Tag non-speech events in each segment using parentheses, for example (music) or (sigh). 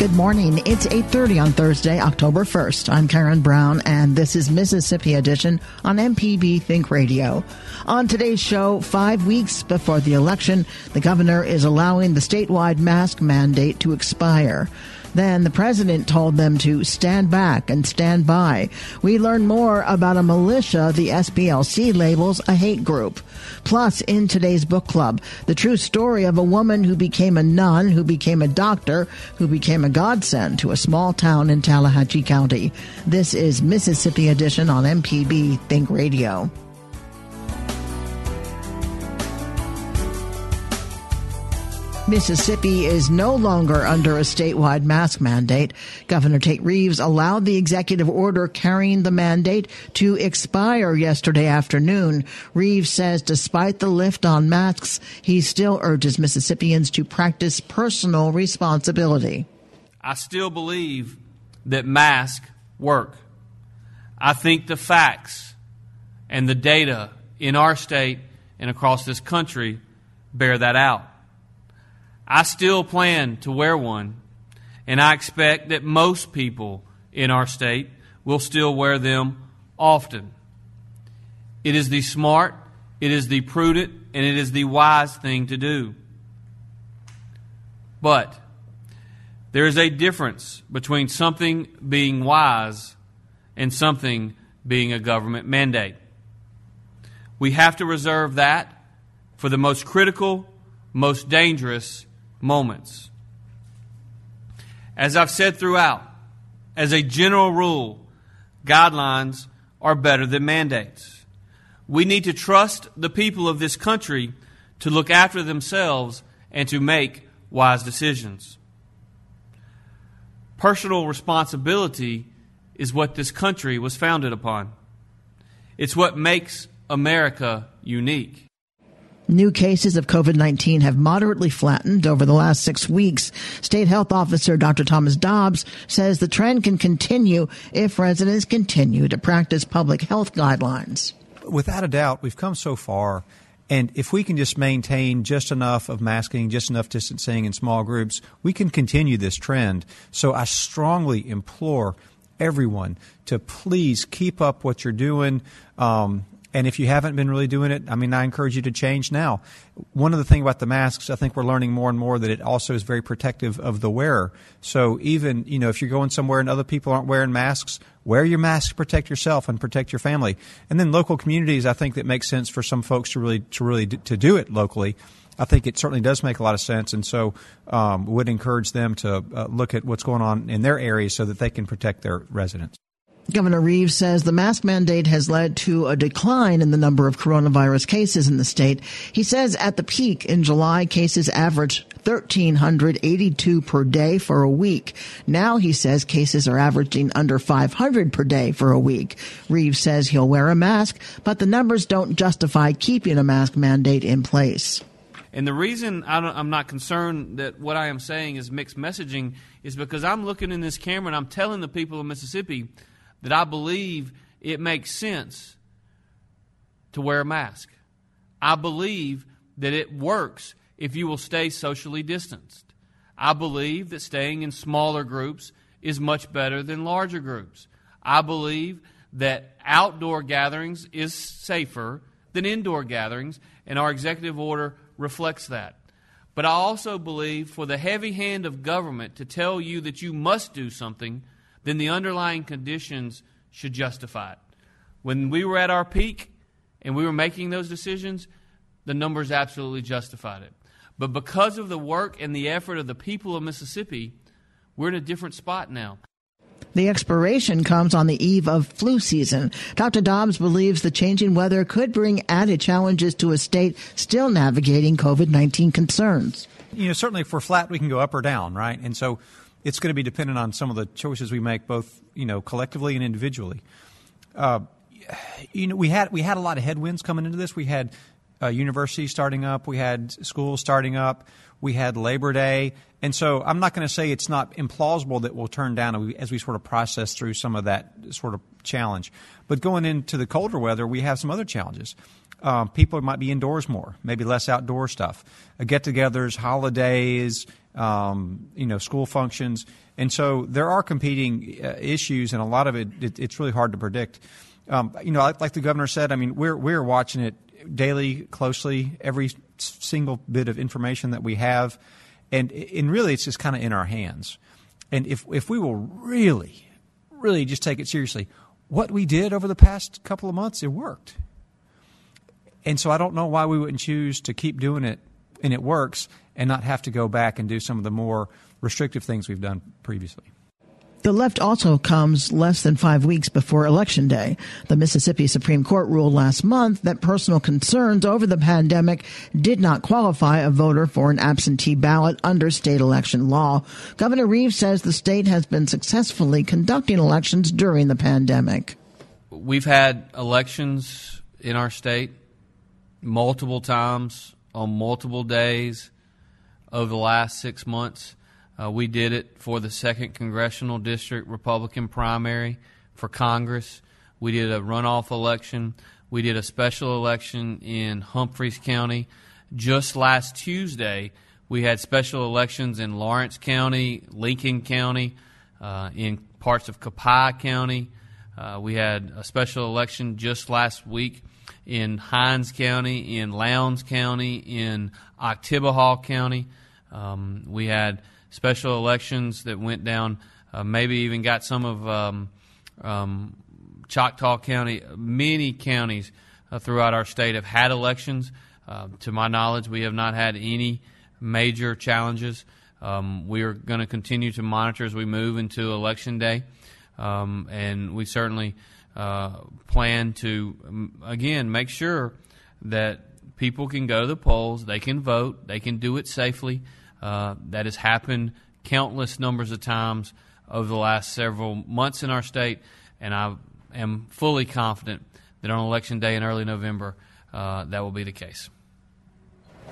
Good morning. It's 8:30 on Thursday, October 1st. I'm Karen Brown and this is Mississippi Edition on MPB Think Radio. On today's show, 5 weeks before the election, the governor is allowing the statewide mask mandate to expire. Then the president told them to stand back and stand by. We learn more about a militia the SPLC labels a hate group. Plus, in today's book club, the true story of a woman who became a nun, who became a doctor, who became a godsend to a small town in Tallahatchie County. This is Mississippi Edition on MPB Think Radio. Mississippi is no longer under a statewide mask mandate. Governor Tate Reeves allowed the executive order carrying the mandate to expire yesterday afternoon. Reeves says despite the lift on masks, he still urges Mississippians to practice personal responsibility. I still believe that masks work. I think the facts and the data in our state and across this country bear that out. I still plan to wear one, and I expect that most people in our state will still wear them often. It is the smart, it is the prudent, and it is the wise thing to do. But there is a difference between something being wise and something being a government mandate. We have to reserve that for the most critical, most dangerous moments. As I've said throughout, as a general rule, guidelines are better than mandates. We need to trust the people of this country to look after themselves and to make wise decisions. Personal responsibility is what this country was founded upon. It's what makes America unique. New cases of COVID-19 have moderately flattened over the last six weeks. State Health Officer Dr. Thomas Dobbs says the trend can continue if residents continue to practice public health guidelines. Without a doubt, we've come so far. And if we can just maintain just enough of masking, just enough distancing in small groups, we can continue this trend. So I strongly implore everyone to please keep up what you're doing. Um, and if you haven't been really doing it, I mean, I encourage you to change now. One of the things about the masks, I think we're learning more and more that it also is very protective of the wearer. So even, you know, if you're going somewhere and other people aren't wearing masks, wear your mask protect yourself and protect your family. And then local communities, I think that makes sense for some folks to really, to really, to do it locally. I think it certainly does make a lot of sense, and so um, would encourage them to uh, look at what's going on in their areas so that they can protect their residents. Governor Reeves says the mask mandate has led to a decline in the number of coronavirus cases in the state. He says at the peak in July, cases averaged 1,382 per day for a week. Now he says cases are averaging under 500 per day for a week. Reeves says he'll wear a mask, but the numbers don't justify keeping a mask mandate in place. And the reason I am not concerned that what I am saying is mixed messaging is because I'm looking in this camera and I'm telling the people of Mississippi that I believe it makes sense to wear a mask. I believe that it works if you will stay socially distanced. I believe that staying in smaller groups is much better than larger groups. I believe that outdoor gatherings is safer than indoor gatherings, and our executive order reflects that. But I also believe for the heavy hand of government to tell you that you must do something then the underlying conditions should justify it. When we were at our peak and we were making those decisions, the numbers absolutely justified it. But because of the work and the effort of the people of Mississippi, we're in a different spot now. The expiration comes on the eve of flu season. Dr. Dobbs believes the changing weather could bring added challenges to a state still navigating COVID 19 concerns. You know, certainly if we're flat, we can go up or down, right? And so it's going to be dependent on some of the choices we make, both you know collectively and individually. Uh, you know, we had we had a lot of headwinds coming into this. We had uh, universities starting up, we had schools starting up, we had Labor Day, and so I'm not going to say it's not implausible that we'll turn down as we sort of process through some of that sort of challenge. But going into the colder weather, we have some other challenges. Um, people might be indoors more, maybe less outdoor stuff, uh, get-togethers, holidays, um, you know, school functions, and so there are competing uh, issues, and a lot of it, it, it's really hard to predict. Um, you know, like the governor said, I mean, we're we're watching it daily, closely, every single bit of information that we have, and and really, it's just kind of in our hands. And if if we will really, really just take it seriously, what we did over the past couple of months, it worked. And so I don't know why we wouldn't choose to keep doing it, and it works and not have to go back and do some of the more restrictive things we've done previously. The left also comes less than five weeks before Election Day. The Mississippi Supreme Court ruled last month that personal concerns over the pandemic did not qualify a voter for an absentee ballot under state election law. Governor Reeves says the state has been successfully conducting elections during the pandemic. We've had elections in our state multiple times on multiple days over the last six months. Uh, we did it for the second congressional district Republican primary for Congress. We did a runoff election. We did a special election in Humphreys County. Just last Tuesday, we had special elections in Lawrence County, Lincoln County, uh, in parts of Copiah County. Uh, we had a special election just last week in Hinds County, in Lowndes County, in Oktibbeha County. Um, we had special elections that went down, uh, maybe even got some of um, um, Choctaw County. Many counties uh, throughout our state have had elections. Uh, to my knowledge, we have not had any major challenges. Um, we are going to continue to monitor as we move into Election Day, um, and we certainly uh, plan to, again, make sure that people can go to the polls, they can vote, they can do it safely. Uh, that has happened countless numbers of times over the last several months in our state, and I am fully confident that on election day in early November, uh, that will be the case.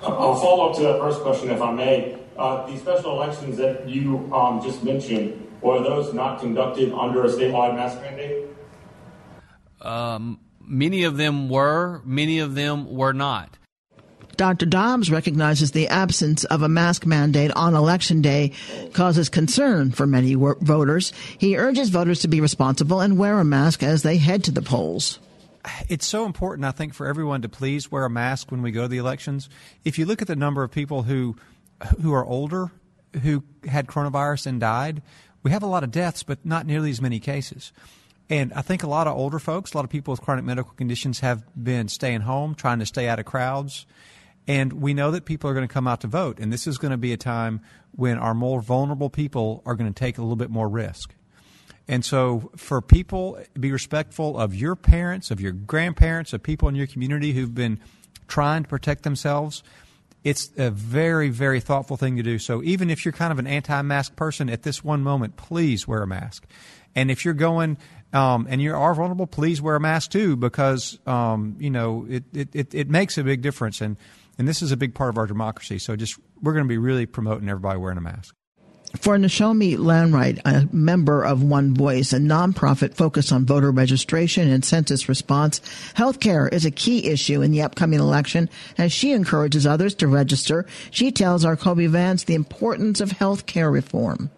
I'll follow up to that first question, if I may. Uh, the special elections that you um, just mentioned, were those not conducted under a statewide mask mandate? Um, many of them were, many of them were not. Dr. Dobbs recognizes the absence of a mask mandate on election day causes concern for many voters. He urges voters to be responsible and wear a mask as they head to the polls. It's so important, I think, for everyone to please wear a mask when we go to the elections. If you look at the number of people who who are older who had coronavirus and died, we have a lot of deaths, but not nearly as many cases. And I think a lot of older folks, a lot of people with chronic medical conditions have been staying home, trying to stay out of crowds. And we know that people are going to come out to vote. And this is going to be a time when our more vulnerable people are going to take a little bit more risk. And so, for people, be respectful of your parents, of your grandparents, of people in your community who've been trying to protect themselves. It's a very, very thoughtful thing to do. So, even if you're kind of an anti mask person at this one moment, please wear a mask. And if you're going um, and you are vulnerable, please wear a mask too, because um, you know it, it, it, makes a big difference, and and this is a big part of our democracy. So just we're going to be really promoting everybody wearing a mask. For Nsombi Lambright, a member of One Voice, a nonprofit focused on voter registration and census response, healthcare is a key issue in the upcoming election. As she encourages others to register, she tells our Kobee Vance the importance of healthcare reform.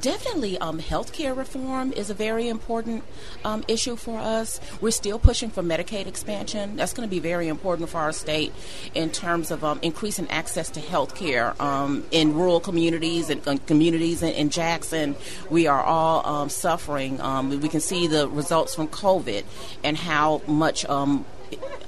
Definitely, um, healthcare reform is a very important um, issue for us. We're still pushing for Medicaid expansion. That's going to be very important for our state in terms of um, increasing access to healthcare um, in rural communities and uh, communities in, in, Jackson. We are all um, suffering. Um, we can see the results from COVID and how much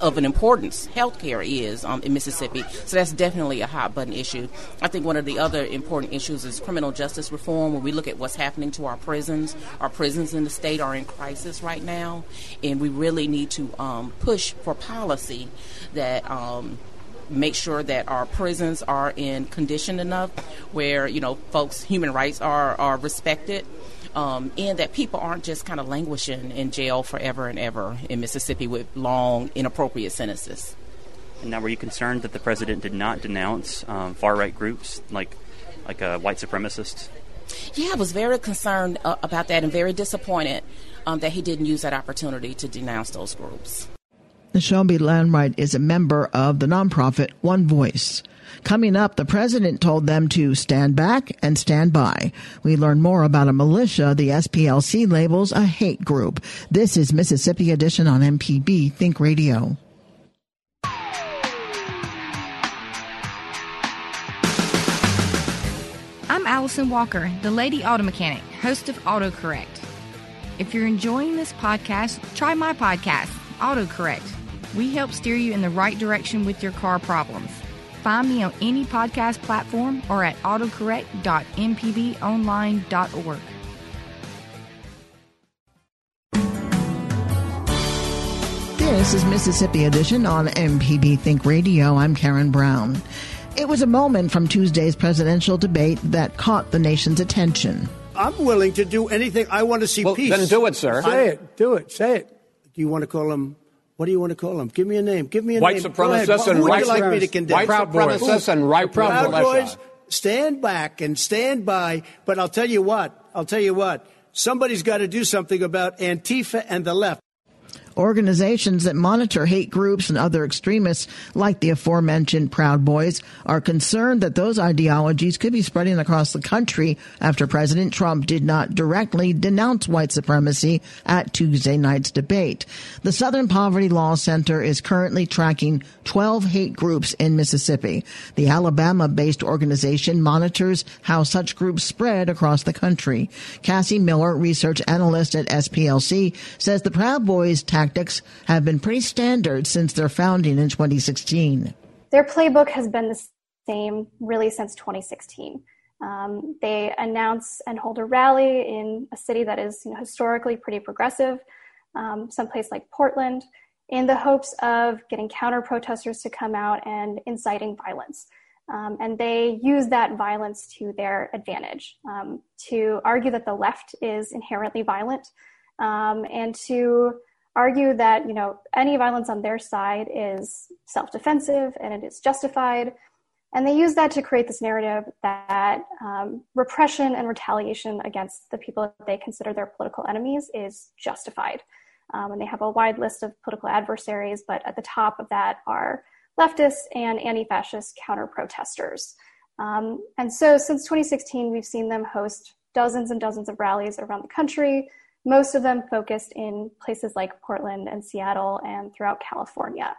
of an importance healthcare is um, in Mississippi. So that's definitely a hot button issue. I think one of the other important issues is criminal justice reform. When we look at what's happening to our prisons, our prisons in the state are in crisis right now, and we really need to um, push for policy that. Um, make sure that our prisons are in condition enough where you know folks human rights are are respected um, and that people aren't just kind of languishing in jail forever and ever in Mississippi with long, inappropriate sentences. And now, were you concerned that the president did not denounce um, far right groups like like uh, white supremacists? Yeah, I was very concerned uh, about that and very disappointed um, that he didn't use that opportunity to denounce those groups. Shelby Lambright is a member of the nonprofit One Voice. Coming up, the president told them to stand back and stand by. We learn more about a militia the SPLC labels a hate group. This is Mississippi Edition on MPB Think Radio. I'm Allison Walker, the Lady Auto Mechanic, host of AutoCorrect. If you're enjoying this podcast, try my podcast, AutoCorrect. We help steer you in the right direction with your car problems. Find me on any podcast platform or at autocorrect.mpbonline.org. This is Mississippi Edition on MPB Think Radio. I'm Karen Brown. It was a moment from Tuesday's presidential debate that caught the nation's attention. I'm willing to do anything. I want to see well, peace. Then do it, sir. Say it. Do it. Say it. Do you want to call him what do you want to call them? Give me a name. Give me a white name. Supremacists and Who right would you like me to condemn? White Proud supremacists boys. and right Proud militia. Boys, stand back and stand by. But I'll tell you what. I'll tell you what. Somebody's got to do something about Antifa and the left. Organizations that monitor hate groups and other extremists, like the aforementioned Proud Boys, are concerned that those ideologies could be spreading across the country after President Trump did not directly denounce white supremacy at Tuesday night's debate. The Southern Poverty Law Center is currently tracking 12 hate groups in Mississippi. The Alabama based organization monitors how such groups spread across the country. Cassie Miller, research analyst at SPLC, says the Proud Boys tactics have been pretty standard since their founding in 2016. Their playbook has been the same really since 2016. Um, they announce and hold a rally in a city that is you know, historically pretty progressive, um, someplace like Portland, in the hopes of getting counter protesters to come out and inciting violence. Um, and they use that violence to their advantage um, to argue that the left is inherently violent um, and to argue that you know any violence on their side is self-defensive and it is justified. And they use that to create this narrative that um, repression and retaliation against the people that they consider their political enemies is justified. Um, and they have a wide list of political adversaries but at the top of that are leftists and anti-fascist counter-protesters. Um, and so since 2016 we've seen them host dozens and dozens of rallies around the country most of them focused in places like Portland and Seattle and throughout California.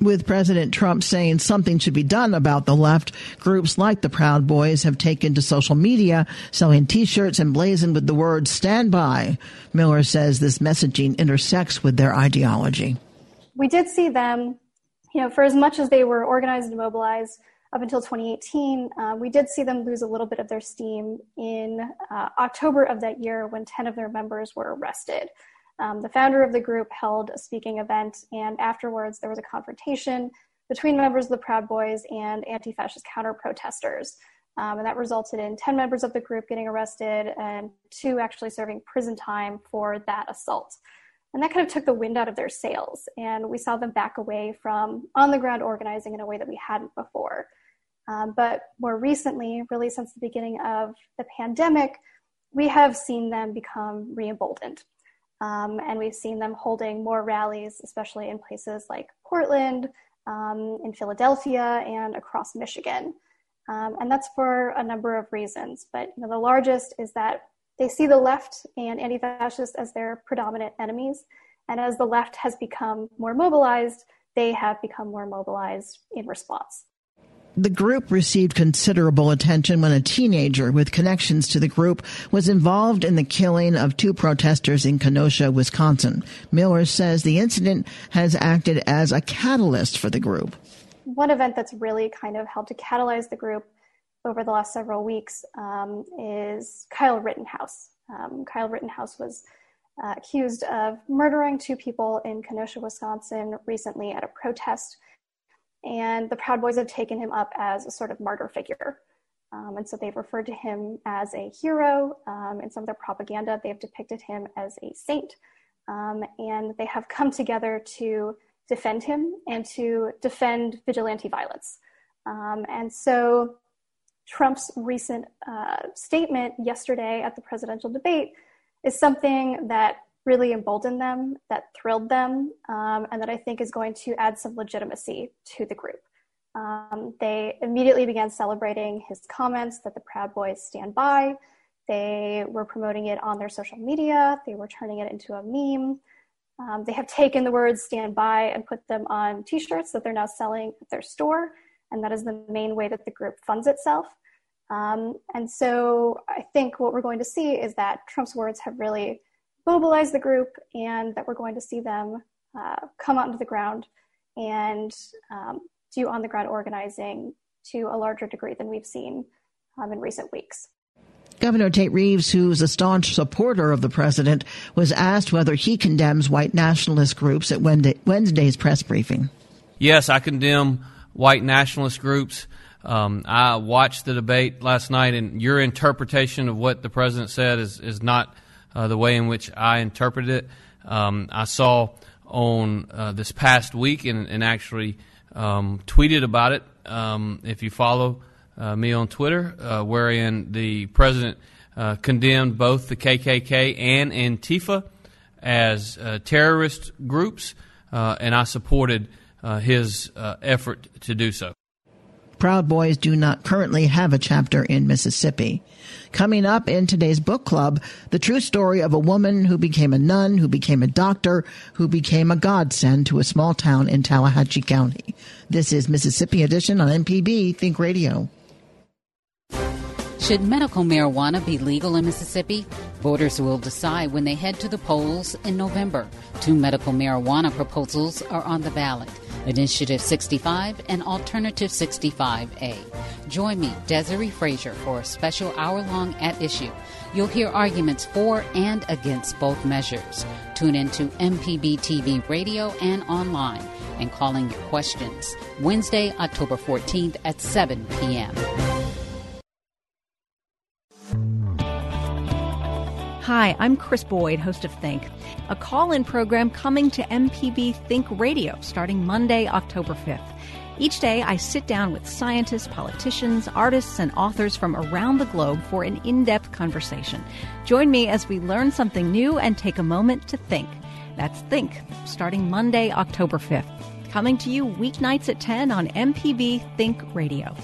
With President Trump saying something should be done about the left, groups like the Proud Boys have taken to social media, selling t-shirts emblazoned with the words stand by. Miller says this messaging intersects with their ideology. We did see them, you know, for as much as they were organized and mobilized up until 2018, uh, we did see them lose a little bit of their steam in uh, October of that year when 10 of their members were arrested. Um, the founder of the group held a speaking event, and afterwards there was a confrontation between members of the Proud Boys and anti fascist counter protesters. Um, and that resulted in 10 members of the group getting arrested and two actually serving prison time for that assault. And that kind of took the wind out of their sails. And we saw them back away from on the ground organizing in a way that we hadn't before. Um, but more recently, really since the beginning of the pandemic, we have seen them become re emboldened. Um, and we've seen them holding more rallies, especially in places like Portland, um, in Philadelphia, and across Michigan. Um, and that's for a number of reasons. But you know, the largest is that they see the left and anti fascists as their predominant enemies. And as the left has become more mobilized, they have become more mobilized in response. The group received considerable attention when a teenager with connections to the group was involved in the killing of two protesters in Kenosha, Wisconsin. Miller says the incident has acted as a catalyst for the group. One event that's really kind of helped to catalyze the group over the last several weeks um, is Kyle Rittenhouse. Um, Kyle Rittenhouse was uh, accused of murdering two people in Kenosha, Wisconsin recently at a protest and the Proud Boys have taken him up as a sort of martyr figure. Um, and so they've referred to him as a hero. Um, in some of their propaganda, they've depicted him as a saint. Um, and they have (laughs) come together to defend him and to defend vigilante violence. Um, and so Trump's recent uh, statement yesterday at the presidential debate is something that really emboldened them, that thrilled them, um, and that I think is going to add some legitimacy to the group. Um, they immediately began celebrating his comments that the Proud Boys stand by. They were promoting it on their social media, they were turning it into a meme. Um, they have taken the words stand by and put them on t shirts that they're now selling at their store, and that is the main way that the group funds itself. Um, and so I think what we're going to see is that Trump's words have really mobilize the group and that we're going to see them uh, come onto the ground and um, do on the ground organizing to a larger degree than we've seen um, in recent weeks. Governor Tate Reeves, who's a staunch supporter of the president, was asked whether he condemns white nationalist groups at Wednesday's press briefing. Yes, I condemn white nationalist groups. Um, I watched the debate last night, and your interpretation of what the president said is, is not uh, the way in which I interpreted it. Um, I saw on uh, this past week and, and actually um, tweeted about it. Um, if you follow uh, me on Twitter, uh, wherein the president uh, condemned both the KKK and Antifa as uh, terrorist groups, and I supported his effort to do so. Proud Boys do not currently have a chapter in Mississippi. Coming up in today's book club, the true story of a woman who became a nun, who became a doctor, who became a godsend to a small town in Tallahatchie County. This is Mississippi Edition on MPB Think Radio. Should medical marijuana be legal in Mississippi? Voters will decide when they head to the polls in November. Two medical marijuana proposals are on the ballot. Initiative 65 and Alternative 65A. Join me, Desare Frazier, for a special hour long at issue. You'll hear arguments for and against both measures. Tune in to MPB TV radio and online and calling your questions. Wednesday, October 14th at 7 p.m. Hi, I'm Krys Boyd, host of Think, a call in program coming to MPB Think Radio starting Monday, October 5th. Each day, I sit down with scientists, politicians, artists, and authors from around the globe for an in depth conversation. Join me as we learn something new and take a moment to think. That's Think, starting Monday, October 5th. Coming to you weeknights at 10 on MPB Think Radio.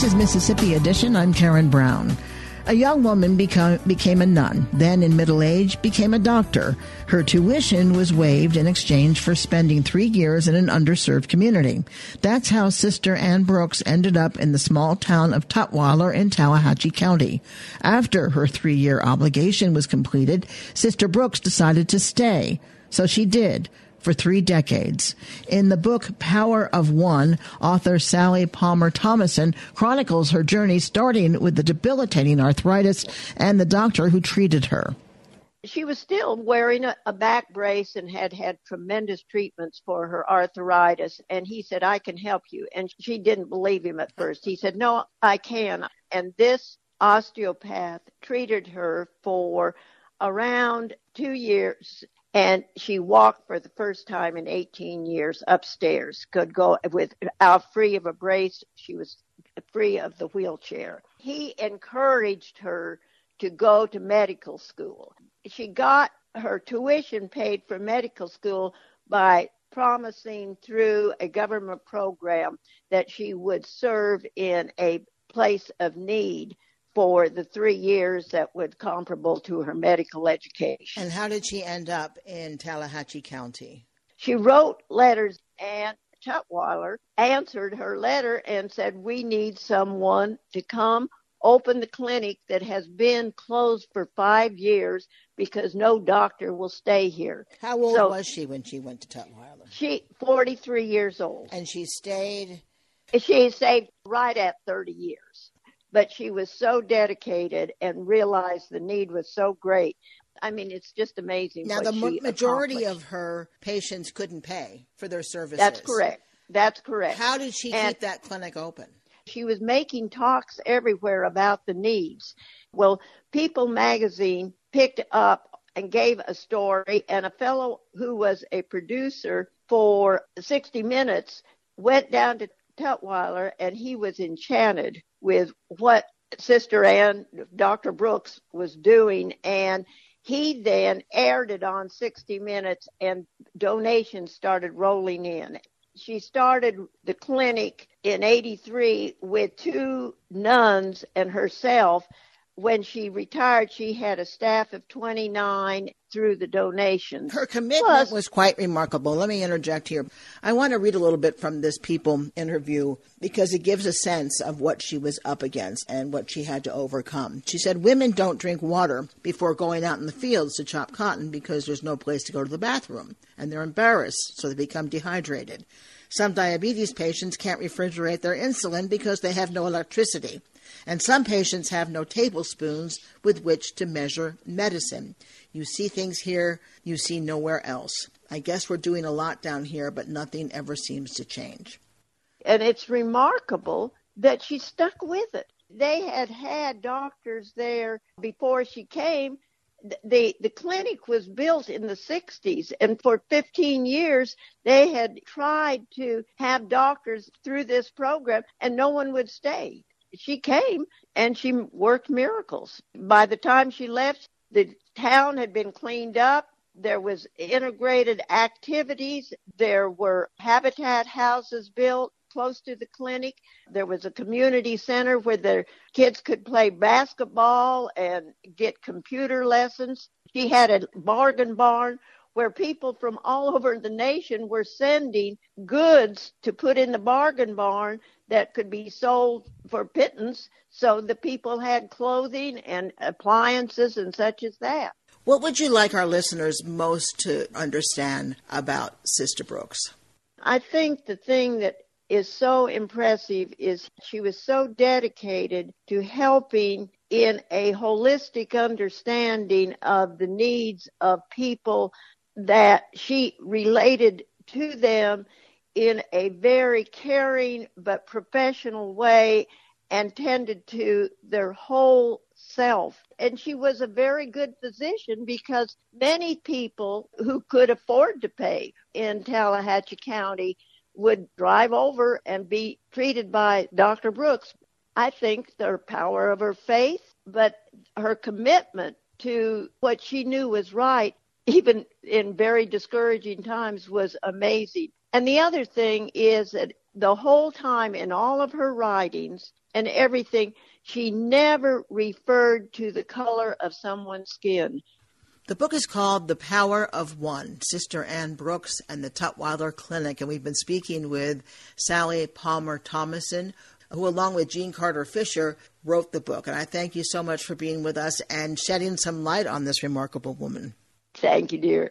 This is Mississippi Edition. I'm Karen Brown. A young woman become, became a nun, then in middle age became a doctor. Her tuition was waived in exchange for spending three years in an underserved community. That's how Sister Anne Brooks ended up in the small town of Tutwiler in Tallahatchie County. After her three-year obligation was completed, Sister Brooks decided to stay. So she did for three decades. In the book Power of One, author Sally Palmer Thomason chronicles her journey starting with the debilitating arthritis and the doctor who treated her. She was still wearing a, a, back brace and had had tremendous treatments for her arthritis. And he said, I can help you. And she didn't believe him at first. He said, No, I can. And this osteopath treated her for around two years and she walked for the first time in 18 years upstairs could go without free of a brace. She was free of the wheelchair. He encouraged her to go to medical school. She got her tuition paid for medical school by promising through a government program that she would serve in a place of need for the three years that would comparable to her medical education. And how did she end up in Tallahatchie County? She wrote letters and Tutwiler answered her letter and said, We need someone to come open the clinic that has been closed for five years because no doctor will stay here. How old so, was she when she went to Tutwiler? She 43 years old. And she stayed? She stayed right at 30 years but she was so dedicated and realized the need was so great. I mean, it's just amazing. Now, the majority of her patients couldn't pay for their services. That's correct. That's correct. How did she and keep that clinic open? She was making talks everywhere about the needs. Well, People magazine picked up and gave a story, and a fellow who was a producer for 60 Minutes went down to Tutwiler and he was enchanted with what Sister Anne, Dr. Brooks, was doing. And he then aired it on 60 Minutes, and donations started rolling in. She started the clinic in 83 with two nuns and herself when she retired, she had a staff of 29 through the donations. Her commitment Plus, was quite remarkable. Let me interject here. I want to read a little bit from this People interview because it gives a sense of what she was up against and what she had to overcome. She said, Women don't drink water before going out in the fields to chop cotton because there's no place to go to the bathroom, and they're embarrassed, so they become dehydrated. Some diabetes patients can't refrigerate their insulin because they have no electricity and some patients have no tablespoons with which to measure medicine. You see things here you see nowhere else. I guess we're doing a lot down here, but nothing ever seems to change. And it's remarkable that she stuck with it. They had had doctors there before she came. The the clinic was built in the 60s and for 15 years they had tried to have doctors through this program and no one would stay she came and she worked miracles. By the time she left, the town had been cleaned up. There was integrated activities. There were habitat houses built close to the clinic. There was a community center where the kids could play basketball and get computer lessons. She had a bargain barn where people from all over the nation were sending goods to put in the bargain barn that could be sold for pittance. So the people had clothing and appliances and such as that. What would you like our listeners most to understand about Sister Brooks? I think the thing that is so impressive is she was so dedicated to helping in a holistic understanding of the needs of people that she related to them in a very caring but professional way and tended to their whole self. And she was a very good physician because many people who could afford to pay in Tallahatchie County would drive over and be treated by Dr. Brooks. I think the power of her faith, but her commitment to what she knew was right even in very discouraging times, was amazing. And the other thing is that the whole time in all of her writings and everything, she never referred to the color of someone's skin. The book is called The Power of One Sister Anne Brooks and the Tutwiler Clinic. And we've been speaking with Sally Palmer Thomason, who, along with Jean Carter Fisher, wrote the book. And I thank you so much for being with us and shedding some light on this remarkable woman. Thank you, dear.